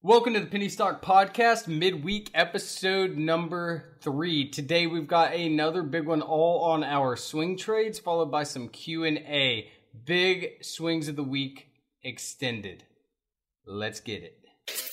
Welcome to the Penny Stock Podcast, midweek episode number three. Today we've got another big one, all on our swing trades, followed by some Q and A. Big swings of the week extended. Let's get it.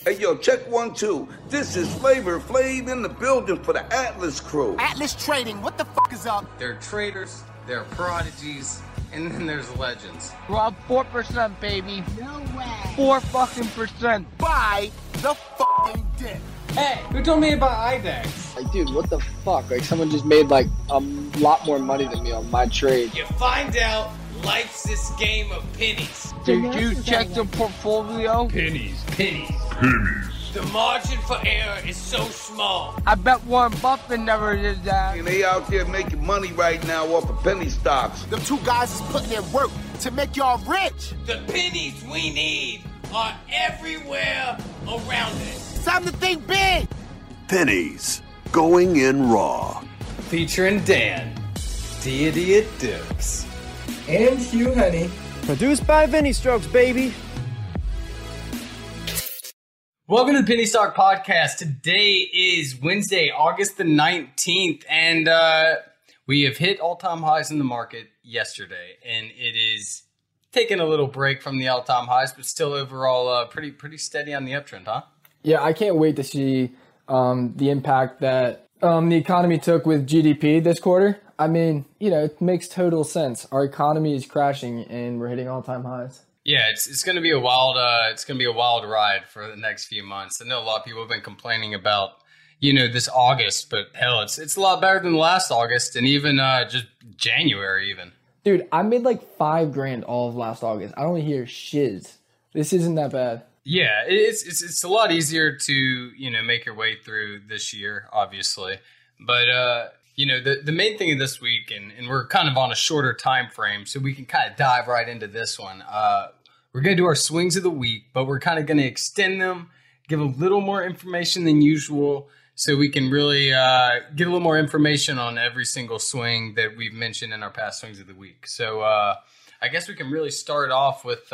Hey yo, check one two. This is Flavor Flav in the building for the Atlas crew. Atlas Trading, what the fuck is up? They're traders, there are prodigies, and then there's legends. We're up four percent, baby. No way. Four fucking percent. Buy the fucking dip. Hey, who told me about IDEX? Like, dude, what the fuck? Like, someone just made like a lot more money than me on my trade. You find out life's this game of pennies. Did you check the portfolio? Pennies, pennies, pennies. The margin for error is so small. I bet Warren Buffett never did that. And they out there making money right now off of penny stocks. Them two guys is putting in work to make y'all rich. The pennies we need are everywhere around us. Time to think big. pennies going in raw. Featuring Dan, Deity at Dukes. and Hugh Henne. Produced by Vinny Strokes, baby. Welcome to the Penny Stock Podcast. Today is Wednesday, August the 19th, and uh, we have hit all time highs in the market yesterday, and it is taking a little break from the all time highs, but still overall uh, pretty pretty steady on the uptrend, huh? Yeah, I can't wait to see um, the impact that um, the economy took with GDP this quarter. I mean, you know, it makes total sense. Our economy is crashing and we're hitting all time highs. Yeah, it's it's going to be a wild uh, it's going to be a wild ride for the next few months. I know a lot of people have been complaining about you know this August, but hell, it's it's a lot better than last August and even uh, just January even. Dude, I made like five grand all of last August. I don't hear shiz. This isn't that bad. Yeah, it's it's it's a lot easier to you know make your way through this year, obviously, but uh, you know the the main thing of this week, and and we're kind of on a shorter time frame, so we can kind of dive right into this one. Uh, we're gonna do our swings of the week, but we're kind of gonna extend them, give a little more information than usual, so we can really uh, get a little more information on every single swing that we've mentioned in our past swings of the week. So uh, I guess we can really start off with.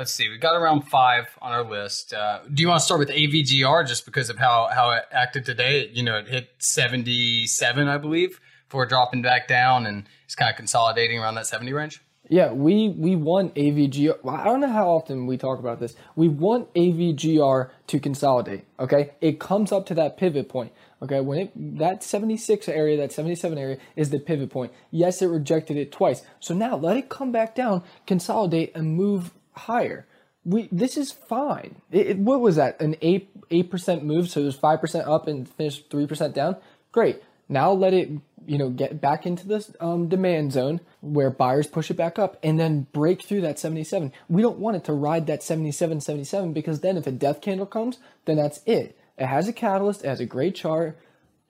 Let's see. We got around five on our list. Uh, do you want to start with AVGR just because of how how it acted today? You know, it hit seventy seven, I believe, before dropping back down, and it's kind of consolidating around that seventy range. Yeah, we we want AVGR. I don't know how often we talk about this. We want AVGR to consolidate. Okay, it comes up to that pivot point. Okay, when it that 76 area, that 77 area is the pivot point. Yes, it rejected it twice. So now let it come back down, consolidate, and move higher. We this is fine. It, it- what was that? An eight eight percent move, so it was five percent up and finished three percent down. Great. Now let it you know get back into this um, demand zone where buyers push it back up and then break through that 77. We don't want it to ride that 77 77 because then if a death candle comes, then that's it. It has a catalyst, it has a great chart.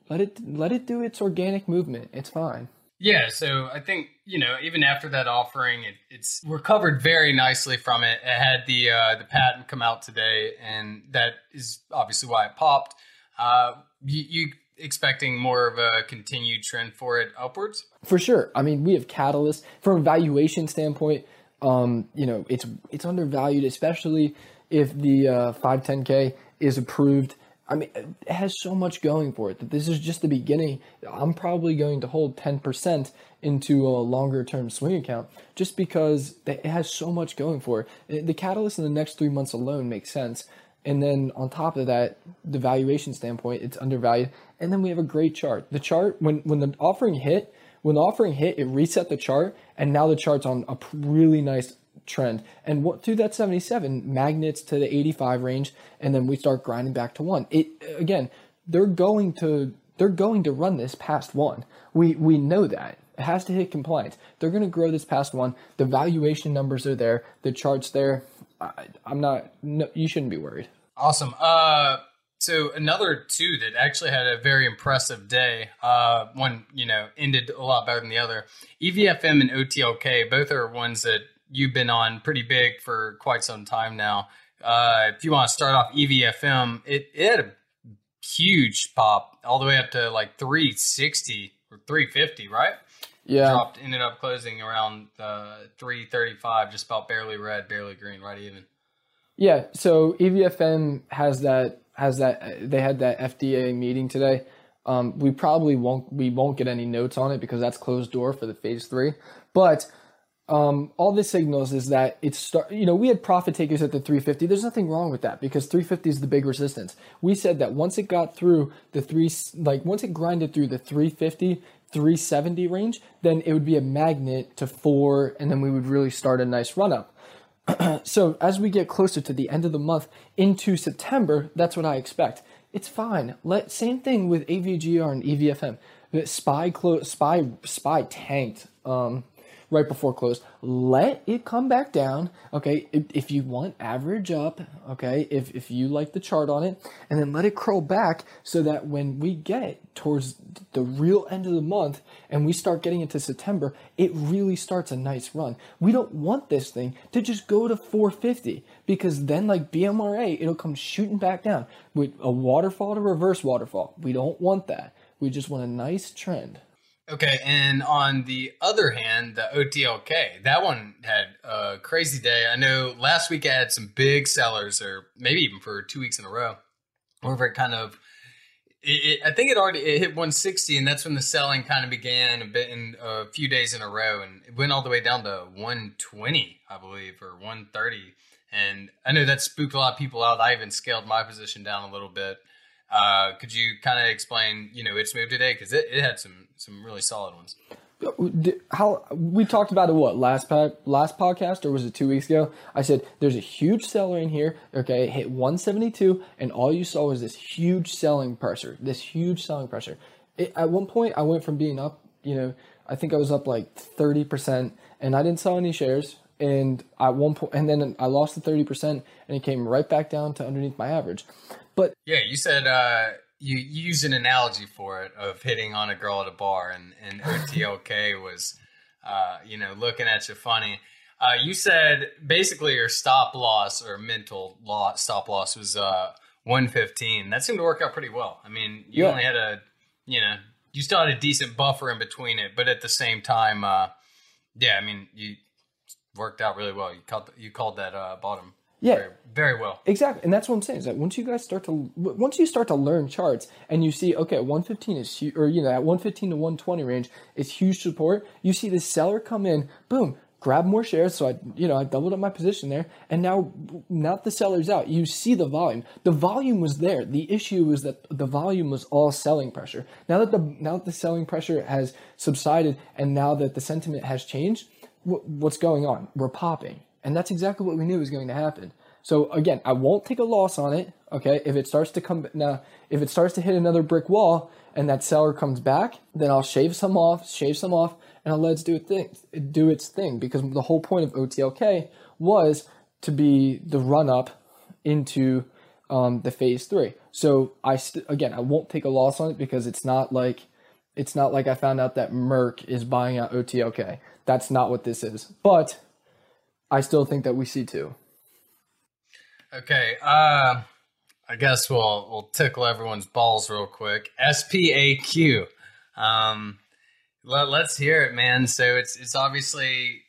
Let it let it do its organic movement. It's fine. Yeah, so I think you know even after that offering, it, it's recovered very nicely from it. It had the uh, the patent come out today, and that is obviously why it popped. Uh, you, you expecting more of a continued trend for it upwards? For sure. I mean, we have catalysts from a valuation standpoint. Um, you know, it's it's undervalued, especially if the uh, 510k is approved. I mean, it has so much going for it that this is just the beginning. I'm probably going to hold 10% into a longer term swing account just because it has so much going for it. The catalyst in the next three months alone makes sense. And then on top of that, the valuation standpoint, it's undervalued. And then we have a great chart. The chart, when, when the offering hit, when the offering hit, it reset the chart, and now the chart's on a really nice trend. And what through that 77 magnets to the 85 range, and then we start grinding back to one. It again, they're going to they're going to run this past one. We we know that. It has to hit compliance. They're going to grow this past one. The valuation numbers are there. The charts there. I, I'm not. No, you shouldn't be worried. Awesome. Uh, so another two that actually had a very impressive day. Uh, one you know ended a lot better than the other. EVFM and OTLK both are ones that you've been on pretty big for quite some time now. Uh, if you want to start off EVFM, it, it had a huge pop all the way up to like 360 or 350, right? Yeah. Dropped, ended up closing around uh, 335, just about barely red, barely green, right even. Yeah, so EVFM has that has that they had that FDA meeting today. Um, we probably won't we won't get any notes on it because that's closed door for the phase three. But um, all this signals is that it's start. You know, we had profit takers at the 350. There's nothing wrong with that because 350 is the big resistance. We said that once it got through the three, like once it grinded through the 350, 370 range, then it would be a magnet to four, and then we would really start a nice run up. so as we get closer to the end of the month into September, that's what I expect. It's fine. Let same thing with AVGR and EVFM. The spy clo- spy spy tanked um, right before close. Let it come back down. Okay, if, if you want average up, okay, if if you like the chart on it, and then let it curl back so that when we get towards the real end of the month and we start getting into September, it really starts a nice run. We don't want this thing to just go to 450 because then like BMRA, it'll come shooting back down with a waterfall to reverse waterfall. We don't want that. We just want a nice trend. Okay, and on the other hand, the OTLK, that one had a crazy day. I know last week I had some big sellers, or maybe even for two weeks in a row, where it kind of, it, it, I think it already it hit 160, and that's when the selling kind of began a bit in a few days in a row, and it went all the way down to 120, I believe, or 130. And I know that spooked a lot of people out. I even scaled my position down a little bit. Uh, could you kind of explain, you know, its move today because it, it had some some really solid ones. How we talked about it? What last pack, last podcast, or was it two weeks ago? I said there's a huge seller in here. Okay, it hit 172, and all you saw was this huge selling pressure. This huge selling pressure. It, at one point, I went from being up, you know, I think I was up like 30 percent, and I didn't sell any shares. And at one point, and then I lost the 30 percent, and it came right back down to underneath my average. But Yeah, you said uh, you, you used an analogy for it of hitting on a girl at a bar, and, and OTLK was, uh, you know, looking at you funny. Uh, you said basically your stop loss or mental loss, stop loss was uh, 115. That seemed to work out pretty well. I mean, you Yeah. only had a, you know, you still had a decent buffer in between it, but at the same time, uh, yeah, I mean, you worked out really well. You called you called that uh, bottom, Yeah. very, very well. Exactly, and that's what I'm saying is that once you guys start to once you start to learn charts and you see okay, 115 is huge, or you know at 115 to 120 range is huge support. You see the seller come in, boom, grab more shares. So I you know I doubled up my position there, and now not the seller's out, you see the volume. The volume was there. The issue was that the volume was all selling pressure. Now that the now that the selling pressure has subsided, and now that the sentiment has changed, wh- what's going on? We're popping. And that's exactly what we knew was going to happen. So again, I won't take a loss on it. Okay, if it starts to come now, if it starts to hit another brick wall and that seller comes back, then I'll shave some off, shave some off, and I'll let it do its thing, do its thing. Because the whole point of OTLK was to be the run up into um, the phase three. So I st- again, I won't take a loss on it because it's not like it's not like I found out that Merck is buying out OTLK. That's not what this is. But I still think that we see two. Okay, uh, I guess we'll we'll tickle everyone's balls real quick. SPAQ. Um, let, let's hear it, man. So it's it's obviously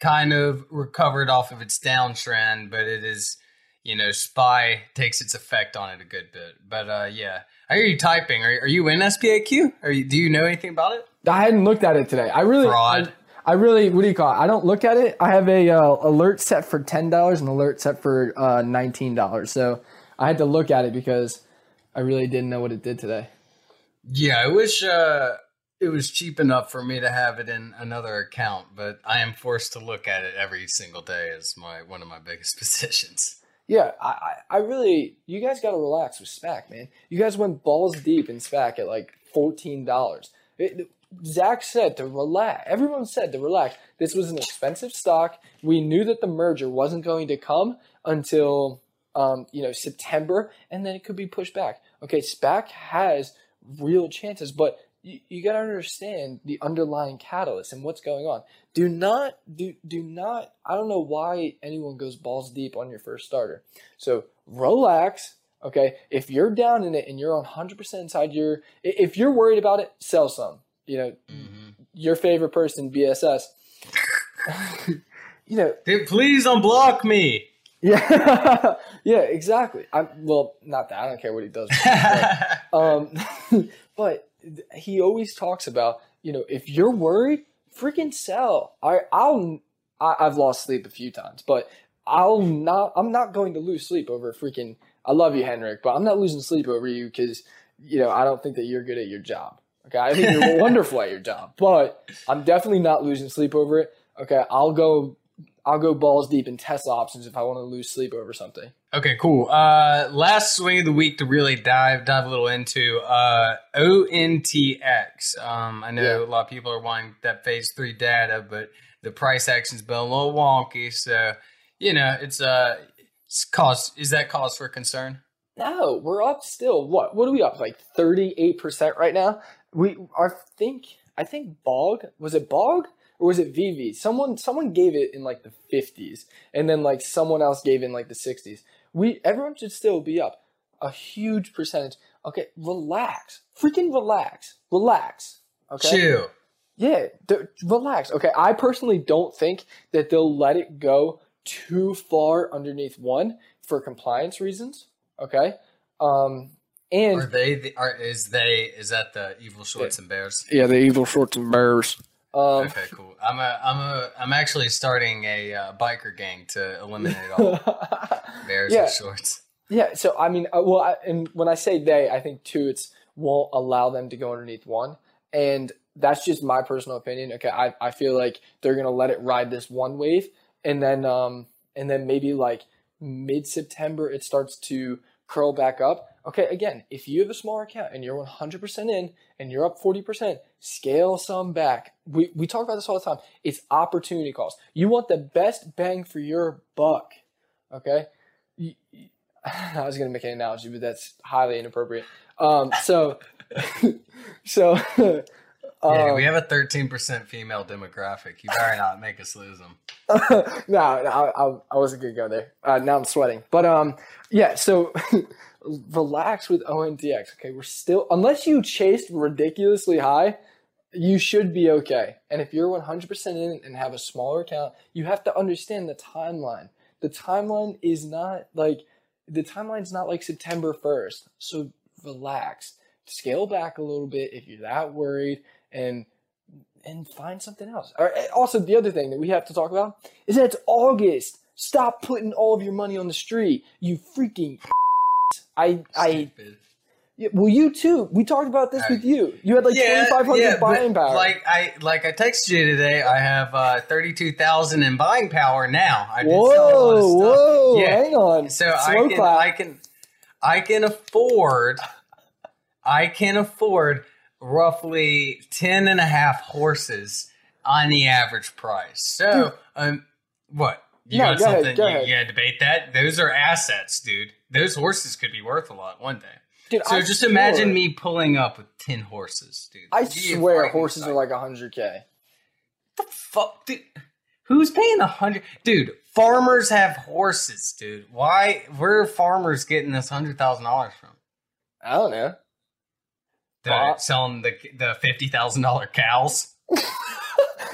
kind of recovered off of its downtrend, but it is, you know, Spy takes its effect on it a good bit. But uh, yeah, I hear you typing. Are, are you in SPAQ? Are you, do you know anything about it? I hadn't looked at it today. I really, Fraud. I, I really, what do you call it? I don't look at it. I have a uh, alert set for ten dollars and alert set for uh, nineteen dollars. So I had to look at it because I really didn't know what it did today. Yeah, I wish uh, it was cheap enough for me to have it in another account, but I am forced to look at it every single day as my one of my biggest positions. Yeah, I, I I really, you guys got to relax with SPAQ, man. You guys went balls deep in SPAQ at like fourteen dollars. Zach said to relax. Everyone said to relax. This was an expensive stock. We knew that the merger wasn't going to come until um, you know September, and then it could be pushed back. Okay, SPAQ has real chances, but you, you got to understand the underlying catalyst and what's going on. Do not do do not. I don't know why anyone goes balls deep on your first starter. So relax. Okay, if you're down in it and you're on 100% inside your, if you're worried about it, sell some. You know, your favorite person, BSS. you know, Dude, please unblock me. Yeah, yeah, exactly. I'm well, not that I don't care what he does. but, um, but he always talks about you know if you're worried, freaking sell. I I'll I, I've lost sleep a few times, but I'll not. I'm not going to lose sleep over freaking. I love you, Henrik, but I'm not losing sleep over you because you know I don't think that you're good at your job. Okay, I think you're wonderful at your job, but I'm definitely not losing sleep over it. Okay, I'll go. I'll go balls deep in Tesla options if I want to lose sleep over something. Okay, cool. Uh, last swing of the week to really dive dive a little into uh, ONTX. Um, I know Yeah. a lot of people are wanting that phase three data, but the price action's been a little wonky. So you know, it's uh, it's cause is that cause for concern? No, we're up still. What? What are we up? Like thirty eight percent right now. We I think I think Bog was it Bog or was it VV? Someone someone gave it in like the fifties, and then like someone else gave in like the sixties. We everyone should still be up a huge percentage. Okay, relax, freaking relax, relax. Okay, Chill. yeah, relax. Okay, I personally don't think that they'll let it go too far underneath one for compliance reasons. Okay, um, and Are they? The, are is they? Is that the evil shorts and bears? yeah, the evil shorts and bears. Um, Okay, cool. I'm a, I'm a, I'm actually starting a uh, biker gang to eliminate all bears Yeah. and shorts. yeah, so I mean, uh, well, I, and when I say they, I think two, it's won't allow them to go underneath one, and that's just my personal opinion. Okay, I, I feel like they're gonna let it ride this one wave, and then um, and then maybe like mid September it starts to curl back up. Okay, again, if you have a smaller account and you're 100% in and you're up 40%, scale some back. We, we talk about this all the time. It's opportunity cost. You want the best bang for your buck. Okay? I was going to make an analogy, but that's highly inappropriate. Um, so, so, Yeah, um, we have a 13% female demographic. You better not make us lose them. no, no, I, I, wasn't gonna go there. Uh, now I'm sweating. But um, yeah. So relax with ONTX. Okay, we're still unless you chased ridiculously high, you should be okay. And if you're 100% in and have a smaller account, you have to understand the timeline. The timeline is not like the timeline's not like September 1st. So relax, scale back a little bit if you're that worried, and and find something else. Or, also, the other thing that we have to talk about is that it's August. Stop putting all of your money on the street, you freaking. I I yeah, well, you too. We talked about this with you. You had like twenty five hundred but buying power. Like I like I texted you today. I have uh, thirty two thousand in buying power now. I did sell a lot whoa, whoa, Yeah. hang on. So I Slow can clap. I can I can afford I can afford roughly 10 and a half horses on the average price. So um what? You No, got go ahead, something go you, ahead. you gotta debate that? Those are assets, dude. Those horses could be worth a lot one day. Dude, So I just swear- imagine me pulling up with 10 horses, dude. I a swear, horses are like hundred k. the fuck, dude? Who's paying a hundred? Dude, farmers have horses, dude. Why? Where are farmers getting this hundred thousand dollars from? I don't know. The, Bob- selling the the fifty thousand dollar cows,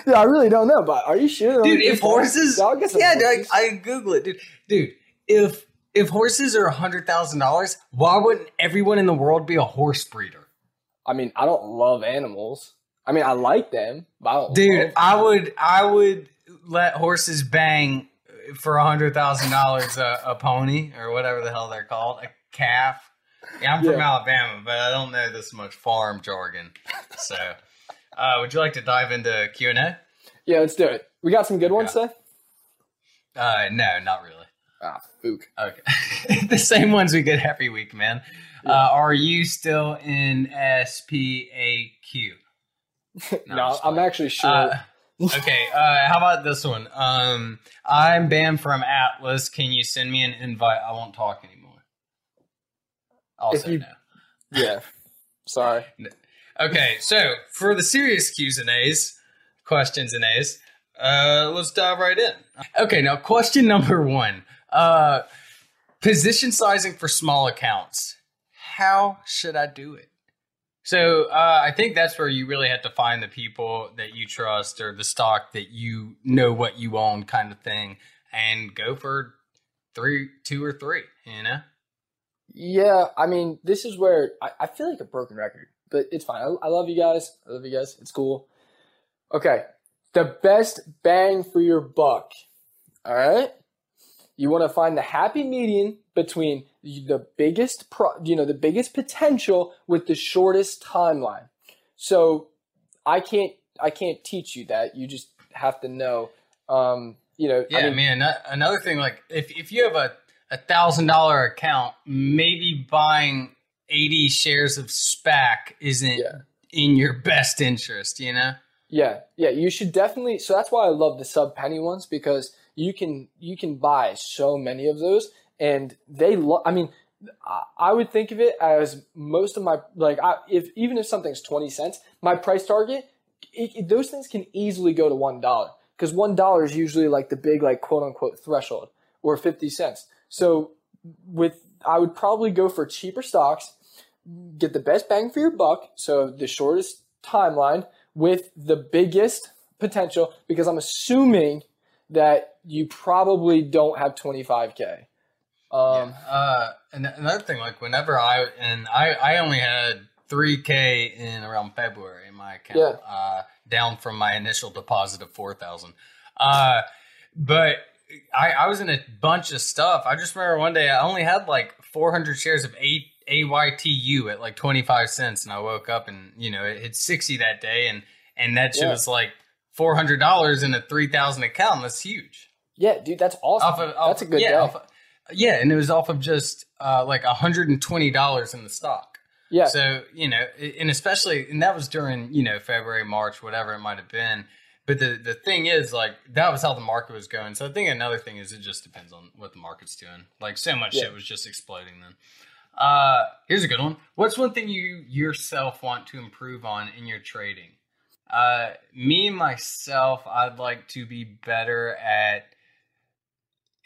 Yeah, I really don't know, but are you sure? dude. If horses, I'll get some yeah, horses. I, I Google it, dude. Dude, if if horses are a hundred thousand dollars, why wouldn't everyone in the world be a horse breeder? I mean, I don't love animals. I mean, I like them, but I don't Dude, love I would I would let horses bang for a hundred thousand dollars a pony or whatever the hell they're called, a calf. Yeah, I'm from Yeah. Alabama, but I don't know this much farm jargon. So, uh, would you like to dive into Q and A? Yeah, let's do it. We got some good ones, Seth? Uh, no, not really. Ah, fook. Okay, the same ones we get every week, man. Uh, are you still in SPAQ? No, I'm I'm actually sure. Uh, okay, uh, how about this one? Um, I'm banned from Atlas. Can you send me an invite? I won't talk anymore. Also, you- no. yeah. Sorry. Okay, so for the serious Q's and A's, questions and A's, uh, let's dive right in. Okay, now question number one: uh, position sizing for small accounts. How should I do it? So uh, I think that's where you really have to find the people that you trust or the stock that you know what you own, kind of thing, and go for three, two or three. You know. Yeah, I mean, this is where I, I feel like a broken record, but it's fine. I, I love you guys. I love you guys. It's cool. Okay, the best bang for your buck. All right, you want to find the happy median between the biggest, pro, you know, the biggest potential with the shortest timeline. So, I can't, I can't teach you that. You just have to know. Um, you know, Yeah, I mean, man. Another thing, like if if you have a a thousand dollar account, maybe buying eighty shares of SPAQ isn't Yeah. in your best interest. You know. Yeah, yeah, you should definitely. So that's why I love the sub penny ones because you can you can buy so many of those, and they. Lo- I mean, I, I would think of it as most of my like I, if even if something's twenty cents, my price target, it, it- those things can easily go to one dollar because one dollar is usually like the big like quote unquote threshold or fifty cents. So with I would probably go for cheaper stocks get the best bang for your buck, so the shortest timeline with the biggest potential, because I'm assuming that you probably don't have 25k. Um, Uh, and another thing, like whenever I and I, I only had three k in around February in my account, Yeah. uh, down from my initial deposit of four thousand. Uh, but I, I was in a bunch of stuff. I just remember one day I only had like four hundred shares of eight AYTU at like twenty five cents, and I woke up and you know it hit sixty that day, and and that shit Yeah. was like four hundred dollars in a three thousand account. That's huge yeah, dude, that's awesome. off of off, that's a good yeah, day. off of- yeah, and it was off of just uh, like hundred and twenty dollars in the stock. yeah, So you know, and especially, and that was during you know February, March, whatever it might have been. But the the thing is, like that was how the market was going. So I think another thing is it just depends on what the market's doing. Like so much Yeah. shit was just exploding then. Uh, here's a good one. What's one thing you yourself want to improve on in your trading? Uh, me myself, I'd like to be better at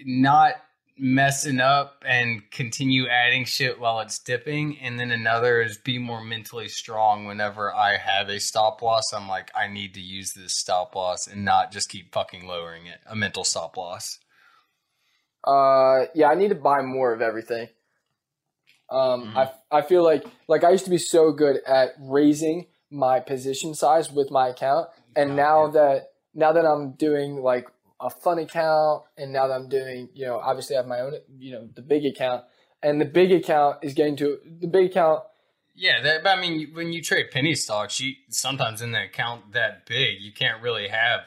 not messing up and continue adding shit while it's dipping. And then another is be more mentally strong whenever I have a stop loss. I'm like, I need to use this stop loss and not just keep fucking lowering it. A mental stop loss. Uh, yeah, I need to buy more of everything. Um, I I feel like like I used to be so good at raising my position size with my account, and now that now that I'm doing like a fun account, and now that I'm doing you know obviously I have my own you know the big account, and the big account is getting to the big account. Yeah, that, but I mean, when you trade penny stocks, you sometimes in the account that big, you can't really have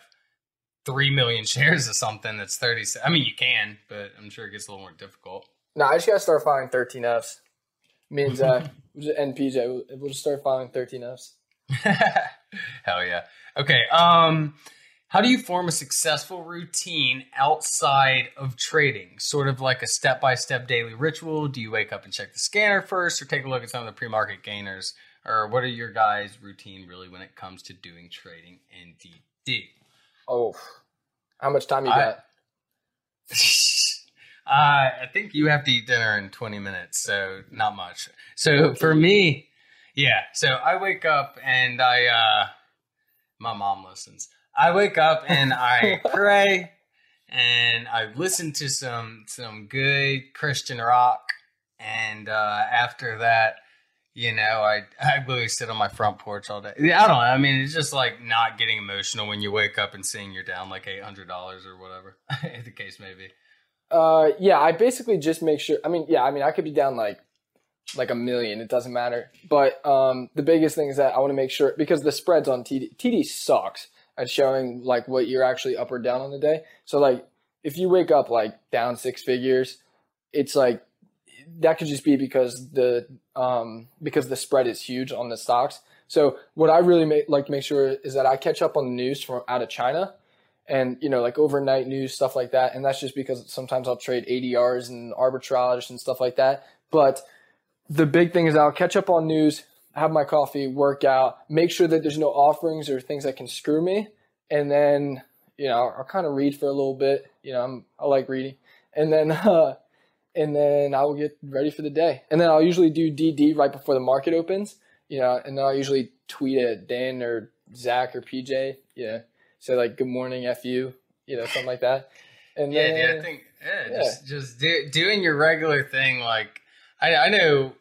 three million shares of something that's thirty. I mean, you can, but I'm sure it gets a little more difficult. No, I just gotta start filing 13 Fs. Me and Zach we'll just- and PJ, we'll, we'll just start filing 13 Fs. Hell yeah. Okay. Um, how do you form a successful routine outside of trading? Sort of like a step by step daily ritual. Do you wake up and check the scanner first, or take a look at some of the pre market gainers? Or what are your guys' routine really when it comes to doing trading in DD? Oh, how much time you I- got? Uh, I think you have to eat dinner in 20 minutes, so not much. So for me, yeah. So I wake up and I, uh, my mom listens. I wake up and I pray and I listen to some some good Christian rock, and uh, after that, you know, I I literally sit on my front porch all day. Yeah, I don't know. I mean, it's just like not getting emotional when you wake up and seeing you're down like eight hundred dollars or whatever the case may be. Uh, yeah, I basically just make sure. I mean, yeah, I mean, I could be down like like a million. It doesn't matter. But um, the biggest thing is that I want to make sure because the spreads on TD TD sucks at showing like what you're actually up or down on the day. So like if you wake up like down six figures, it's like that could just be because the um because the spread is huge on the stocks. So what I really make, like to make sure is that I catch up on the news from out of China and you know like overnight news stuff like that and that's just because sometimes i'll trade adrs and arbitrage and stuff like that but the big thing is i'll catch up on news have my coffee work out make sure that there's no offerings or things that can screw me. And then you know i'll kind of read for a little bit. You know I'm, i like reading. And then uh, and then i will get ready for the day. And then i'll usually do dd right before the market opens you know and then i'll usually tweet at dan or zach or pj you know say like good morning fu you know something like that. And Yeah, then, dude, I think yeah, just just do, doing your regular thing. Like I, I know,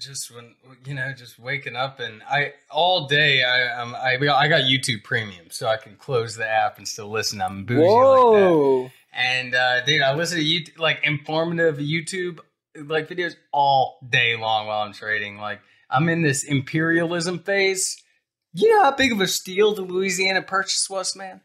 just when you know, just waking up and I all day. I um, I I got YouTube Premium, so I can close the app and still listen. I'm bougie like that. And uh, dude, I listen to YouTube, like informative YouTube like videos all day long while I'm trading. Like I'm in this imperialism phase. You know how big of a steal the Louisiana Purchase was, man.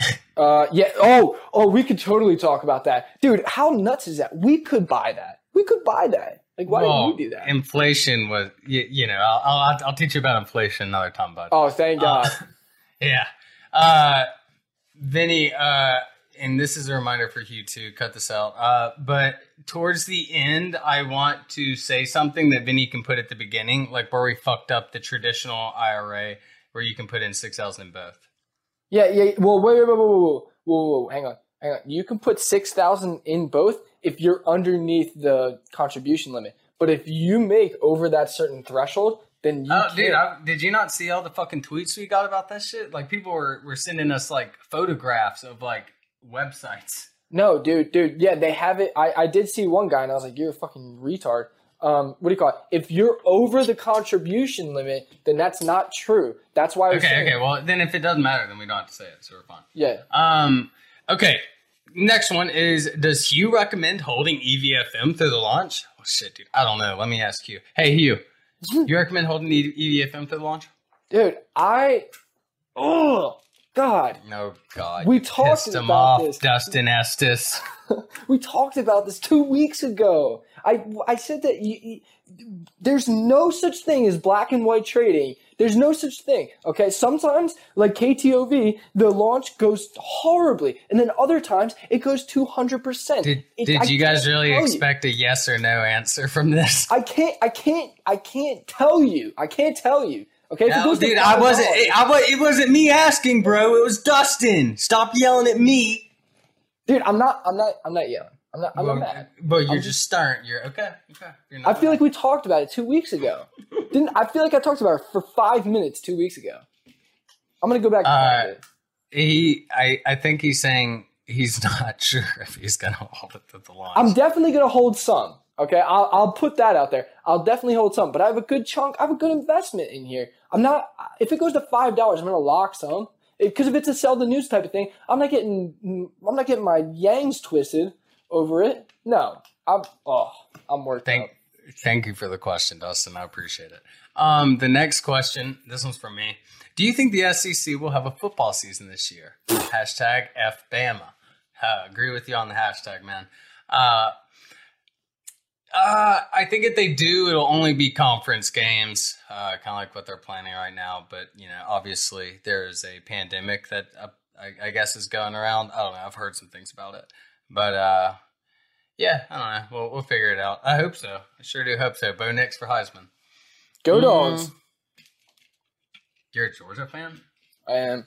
Uh, yeah. Oh, oh, we could totally talk about that, dude. How nuts is that? We could buy that. We could buy that. Like, why Well, didn't we do that? Inflation was, you, you know, I'll, I'll I'll teach you about inflation another time, bud. oh, thank God. Uh, yeah, uh, Vinny, uh, and this is a reminder for you to cut this out. Uh, but towards the end, I want to say something that Vinny can put at the beginning, like where we fucked up the traditional IRA, where you can put in six thousand in both. yeah, yeah. Well, wait, wait, wait, wait, wait, wait, whoa, whoa. Hang on, hang on. You can put six thousand in both if you're underneath the contribution limit. But if you make over that certain threshold, then you Oh, can't. dude, I, did you not see all the fucking tweets we got about that shit? Like people were, were sending us like photographs of like websites. No, dude, dude, yeah, they have it. I, I did see one guy, and I was like, "You're a fucking retard." Um, what do you call it? If you're over the contribution limit, then that's not true. That's why. Okay, saying, okay. Well, then if it doesn't matter, then we don't have to say it, so we're fine. Yeah. Um. Okay. Next one is: Does Hugh recommend holding EVFM through the launch? Oh shit, dude. I don't know. Let me ask you. Hey, Hugh. You recommend holding EVFM through the launch? Dude, I. Oh God, No, God. We talked about off, this. Dustin Estes. we talked about this two weeks ago. I I said that you, you- there's no such thing as black and white trading. There's no such thing. Okay, sometimes like KTOV, the launch goes horribly, and then other times it goes two hundred percent. Did Did you guys really expect a yes or no answer from this? I can't. I can't. I can't tell you. I can't tell you. Okay, No, dude, I wasn't. $5, It, I, wa- it wasn't me asking, bro. It was Dustin. Stop yelling at me. dude. I'm not. I'm not. I'm not yelling. I'm not. I'm not mad. But you're just starting. You're okay. Okay. You're I feel like we talked about it two weeks ago. Didn't I feel like I talked about it for five minutes two weeks ago? I'm gonna go back. Uh, he. I. I think he's saying he's not sure if he's gonna hold it to the launch. I'm definitely gonna hold some. Okay, I'll I'll put that out there. I'll definitely hold some, but I have a good chunk. I have a good investment in here. I'm not. If it goes to five dollars, I'm gonna lock some. Because if it's a sell the news type of thing, I'm not getting. I'm not getting my yangs twisted over it. No, I'm. Oh, I'm worked Thank, up. thank you for the question, Dustin. I appreciate it. Um, the next question, this one's for me. Do you think the SEC will have a football season this year? hashtag FBama. Uh, agree with you on the hashtag, man. Uh, uh, I think if they do, it'll only be conference games, uh, kind of like what they're planning right now. But you know, obviously, there is a pandemic that uh, I, I guess is going around. I don't know. I've heard some things about it, but uh, yeah, I don't know. We'll we'll figure it out. I hope so. I sure do hope so. Bo Nix for Heisman. Go dogs. Mm. You're a Georgia fan? I am.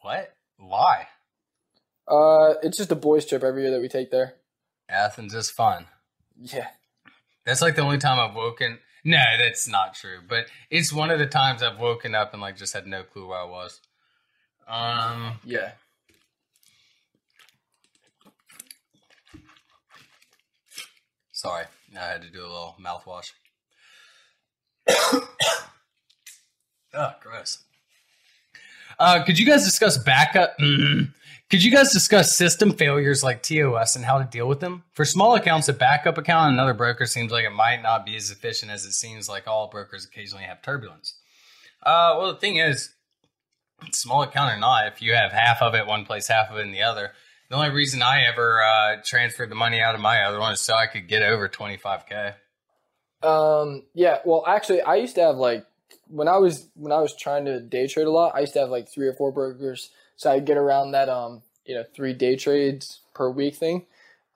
What? Why? Uh, it's just a boys trip every year that we take there. Athens is fun. Yeah. That's like the only time I've woken. No, that's not true. But it's one of the times I've woken up and like just had no clue where I was. Um. Yeah. Sorry, I had to do a little mouthwash. oh, gross. Uh, could you guys discuss backup? Mm. Could you guys discuss system failures like TOS and how to deal with them? For small accounts, a backup account on another broker seems like it might not be as efficient as it seems like all brokers occasionally have turbulence. Uh, well, the thing is, small account or not, if you have half of it one place, half of it in the other, the only reason I ever uh, transferred the money out of my other one is so I could get over 25k. Um. Yeah. Well, actually, I used to have like when I was when I was trying to day trade a lot. I used to have like three or four brokers, so I'd get around that um you know three day trades per week thing.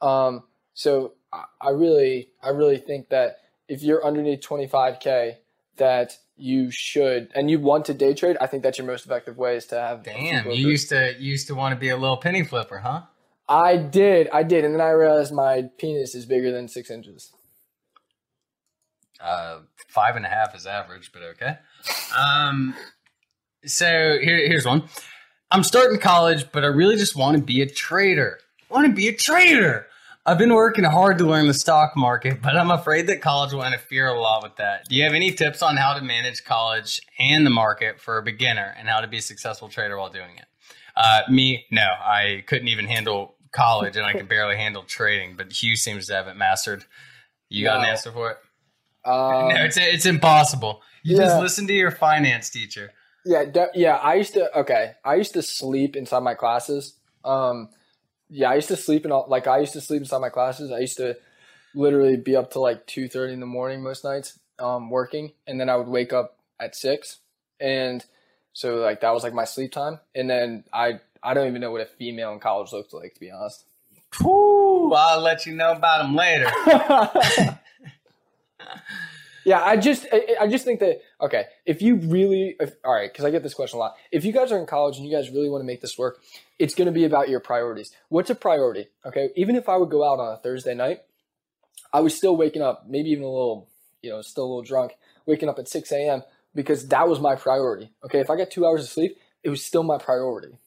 Um. So I, I really I really think that if you're underneath 25k, that you should and you want to day trade. I think that's your most effective way is to have. Damn, you used to you used to want to be a little penny flipper, huh? I did. I did, and then I realized my penis is bigger than six inches. Uh, five and a half is average, but okay. Um, so here, here's one. I'm starting college, but I really just want to be a trader. I want to be a trader. I've been working hard to learn the stock market, but I'm afraid that college will interfere a lot with that. Do you have any tips on how to manage college and the market for a beginner and how to be a successful trader while doing it? Uh, me, no. I couldn't even handle college and I could barely handle trading, but Hugh seems to have it mastered. You got an No. answer for it? Um, no, it's, it's impossible. You just listen to your finance teacher. Yeah, yeah. I used to. Okay, I used to sleep inside my classes. Um, yeah, I used to sleep in all, like I used to sleep inside my classes. I used to literally be up to like two thirty in the morning most nights, um, working, and then I would wake up at six, and so like that was like my sleep time. And then I I don't even know what a female in college looked like to be honest. Whew, I'll let you know about them later. Yeah, I just I, I just think that okay, if you really if, all right, because I get this question a lot. If you guys are in college and you guys really want to make this work, it's going to be about your priorities. What's a priority? Okay, even if I would go out on a Thursday night, I was still waking up, maybe even a little, you know, still a little drunk, waking up at six a.m. because that was my priority. Okay, if I got two hours of sleep, it was still my priority.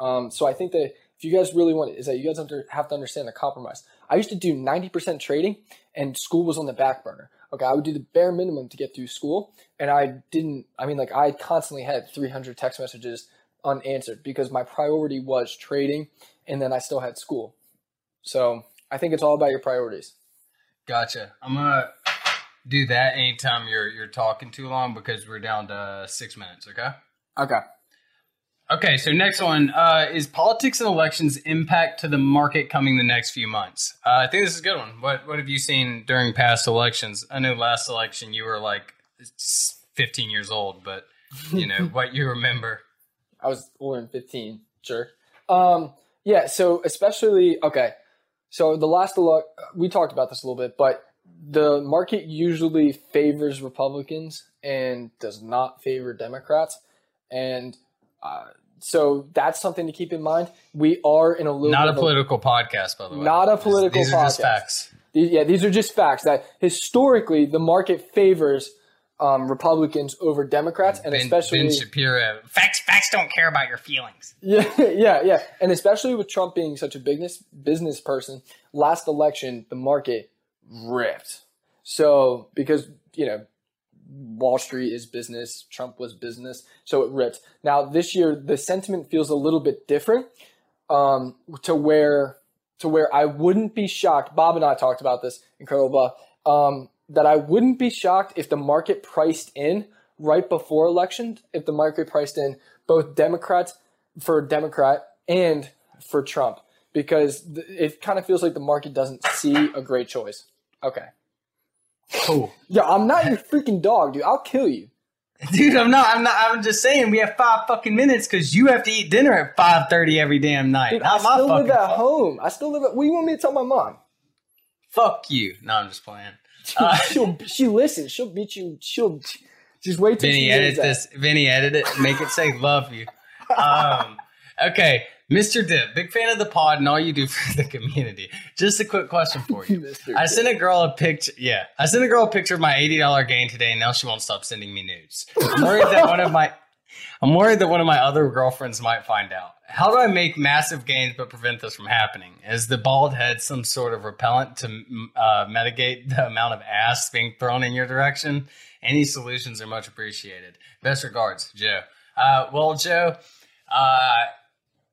Um, so I think that if you guys really want it, is that you guys have to understand the compromise. I used to do 90% trading and school was on the back burner. Okay, I would do the bare minimum to get through school. And I didn't, I mean, like, I constantly had 300 text messages unanswered because my priority was trading and then I still had school. So I think it's all about your priorities. Gotcha. I'm gonna do that anytime you're you're talking too long because we're down to six minutes. Okay. Okay. Okay. So next one uh, is politics and elections impact to the market coming the next few months. Uh, I think this is a good one. What What have you seen during past elections? I know last election you were like 15 years old, but you know what you remember. I was older than 15, sure. Um, yeah, so especially, okay, so the last elect, we talked about this a little bit, but the market usually favors Republicans and does not favor Democrats. And uh, so that's something to keep in mind. We are in a little Not a political podcast, by the way. Not a These- political These are just podcast. facts. These, yeah, these are just facts that historically the market favors um, Republicans over Democrats, and Ben, especially ben Shapiro. Facts. Facts don't care about your feelings. Yeah, yeah, yeah. And especially with Trump being such a business business person, last election the market ripped. So because you know Wall Street is business, Trump was business, so it ripped. Now this year the sentiment feels a little bit different, um, to where to where I wouldn't be shocked. Bob and I talked about this incredible. Um, that I wouldn't be shocked if the market priced in right before election, if the market priced in both Democrats for Democrat and for Trump, because it kind of feels like the market doesn't see a great choice. Okay. Oh. Yeah, I'm not your freaking dog, dude. I'll kill you. Dude, I'm not. I'm not. I'm just saying we have five fucking minutes because you have to eat dinner at five thirty every damn night. Dude, I still live at fault. home. I still live at. What do you want me to tell my mom? Fuck you. No, I'm just playing. Uh, she'll she listens. She'll beat you. She'll just wait till Vinny, she edit hears that. this. Vinny, edit it. Make it say "love you." Um, okay, Mr. Dip, big fan of the pod and all you do for the community. Just a quick question for you. Mr. I sent a girl a picture. Yeah, I sent a girl a picture of my eighty dollar gain today, and now she won't stop sending me nudes. I'm worried that one of my, I'm worried that one of my other girlfriends might find out. How do I make massive gains but prevent this from happening? Is the bald head some sort of repellent to uh, mitigate the amount of ass being thrown in your direction? Any solutions are much appreciated. Best regards, Joe. Uh, well, Joe, uh,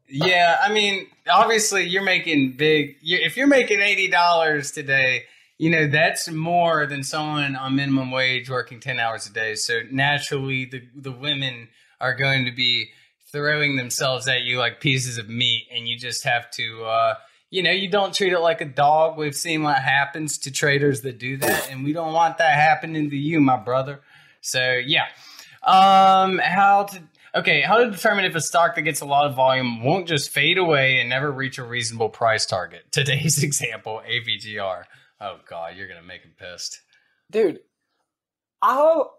yeah, I mean, obviously you're making big. you if you're making eighty dollars today, you know that's more than someone on minimum wage working ten hours a day. So naturally, the the women are going to be throwing themselves at you like pieces of meat, and you just have to. Uh, you know, you don't treat it like a dog. We've seen what happens to traders that do that, and we don't want that happening to you, my brother. So yeah, um, how to okay? How to determine if a stock that gets a lot of volume won't just fade away and never reach a reasonable price target? Today's example, AVGR. Oh God, you're gonna make him pissed. dude. I'll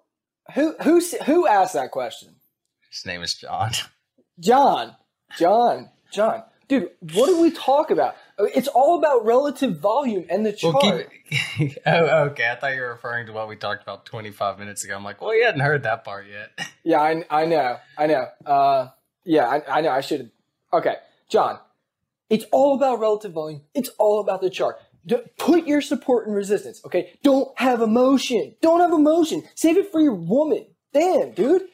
who who who asked that question? His name is John. John, John, John. Dude, what do we talk about? It's all about relative volume and the chart. Well, keep. oh, okay. I thought you were referring to what we talked about 25 minutes ago. I'm like, well, you hadn't heard that part yet. Yeah, I, I know, I know. Uh, Yeah, I, I know. I should. Okay, John. It's all about relative volume. It's all about the chart. D- put your support and resistance. Okay, don't have emotion. Don't have emotion. Save it for your woman. Damn, dude.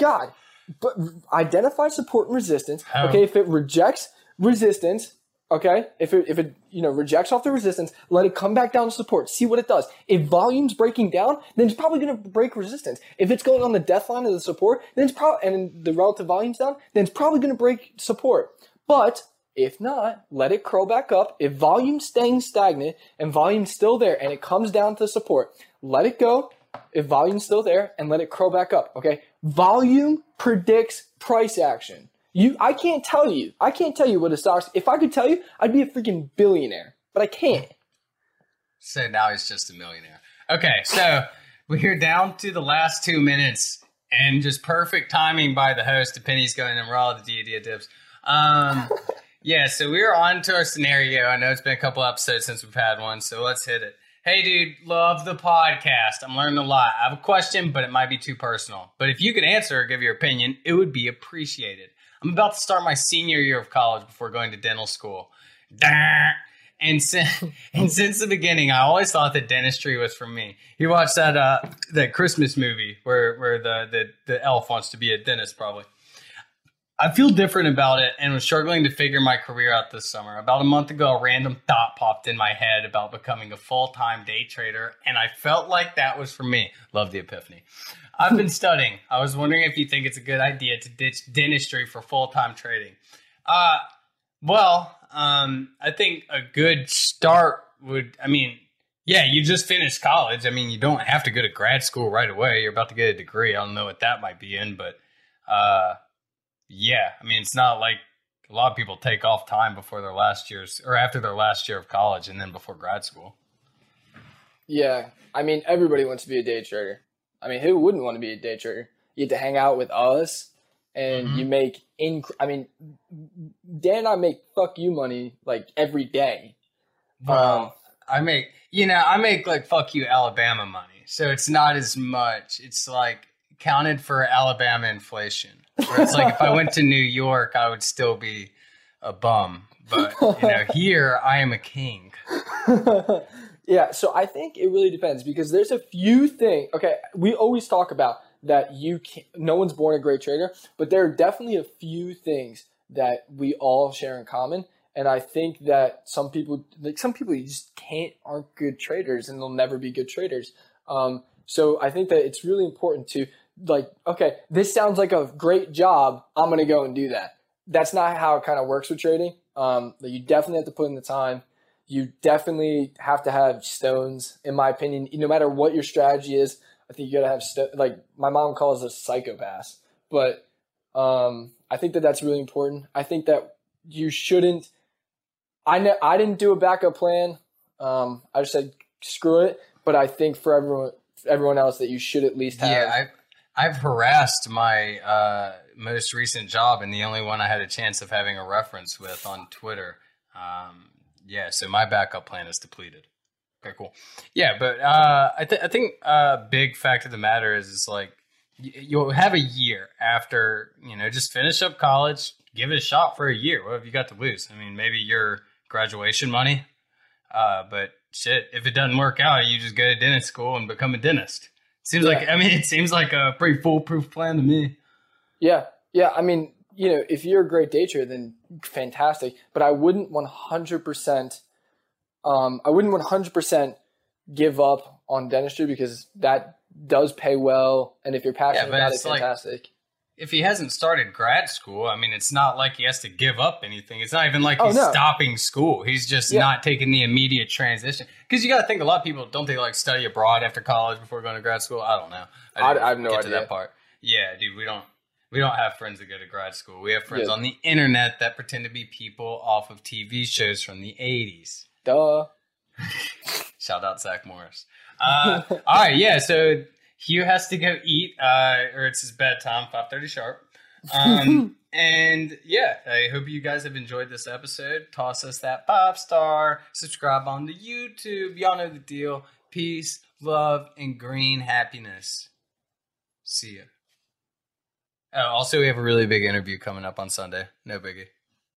God. But identify support and resistance. How? Okay, if it rejects resistance, okay, if it if it you know rejects off the resistance, let it come back down to support. See what it does. If volume's breaking down, then it's probably going to break resistance. If it's going on the death line of the support, then it's probably and the relative volume's down, then it's probably going to break support. But if not, let it curl back up. If volume's staying stagnant and volume's still there and it comes down to support, let it go. If volume's still there and let it curl back up, okay? Volume predicts price action. You, I can't tell you. I can't tell you what a stock's. If I could tell you, I'd be a freaking billionaire, but I can't. So now he's just a millionaire. Okay, so we're down to the last two minutes, and just perfect timing by the host. The penny's going in raw. The Dia dips. Um, yeah, so we're on to our scenario. I know it's been a couple episodes since we've had one, so let's hit it. Hey, dude, love the podcast. I'm learning a lot. I have a question, but it might be too personal. But if you could answer or give your opinion, it would be appreciated. I'm about to start my senior year of college before going to dental school. And since, and since the beginning, I always thought that dentistry was for me. You watched that uh, that Christmas movie where where the, the the elf wants to be a dentist, probably. I feel different about it and was struggling to figure my career out this summer. About a month ago, a random thought popped in my head about becoming a full time day trader, and I felt like that was for me. Love the epiphany. I've been studying. I was wondering if you think it's a good idea to ditch dentistry for full time trading. Uh, well, um, I think a good start would, I mean, yeah, you just finished college. I mean, you don't have to go to grad school right away. You're about to get a degree. I don't know what that might be in, but uh, yeah, I mean, it's not like a lot of people take off time before their last year's or after their last year of college and then before grad school. Yeah, I mean, everybody wants to be a day trader. I mean, who wouldn't want to be a day trader? You get to hang out with us, and Mhm. you make inc. I mean, Dan and I make fuck you money like every day. Well, I make, you know, I make like fuck you Alabama money. So it's not as much. It's like counted for Alabama inflation. Where it's like if I went to New York, I would still be a bum. But, you know, here I am a king. yeah, so I think it really depends because there's a few things. Okay, we always talk about that you can't. no one's born a great trader, but there are definitely a few things that we all share in common. And I think that some people, like some people, you just can't aren't good traders, and they'll never be good traders. Um, so I think that it's really important to like, okay, this sounds like a great job. I'm gonna go and do that. That's not how it kind of works with trading. Um, you definitely have to put in the time you definitely have to have stones, in my opinion. No matter what your strategy is, I think you gotta have sto- like my mom calls us psychopaths, but um, I think that that's really important. I think that you shouldn't. I ne- I didn't do a backup plan. Um, I just said screw it. But I think for everyone everyone else that you should at least have. Yeah, I've, harassed my uh, most recent job and the only one I had a chance of having a reference with on Twitter. Um, yeah, so my backup plan is depleted. Okay, cool. Yeah, but uh, I, th- I think a big fact of the matter is, is like y- you'll have a year after, you know, just finish up college, give it a shot for a year. What have you got to lose? I mean, maybe your graduation money, uh, but shit, if it doesn't work out, you just go to dentist school and become a dentist. Seems like I mean, it seems like a pretty foolproof plan to me. Yeah, yeah. I mean, you know, if you're a great day trader, then fantastic. But I wouldn't 100%. Um, I wouldn't 100% give up on dentistry because that does pay well, and if you're passionate but about it, like- fantastic. If he hasn't started grad school, I mean, it's not like he has to give up anything. It's not even like Oh, he's no. stopping school. He's just Yeah. not taking the immediate transition. Because you got to think, a lot of people don't they like study abroad after college before going to grad school? I don't know. I- didn't I have no get to that part. Yeah, dude, we don't. We don't have friends that go to grad school. We have friends Yeah. on the internet that pretend to be people off of TV shows from the 80s. Duh. Shout out Zach Morris. Uh, all right, yeah. So Hugh has to go eat, uh, or it's his bedtime, five thirty sharp. Um, and yeah, I hope you guys have enjoyed this episode. Toss us that five star. Subscribe on the YouTube. Y'all know the deal. Peace, love, and green happiness. See ya. Uh, also, we have a really big interview coming up on Sunday. No biggie.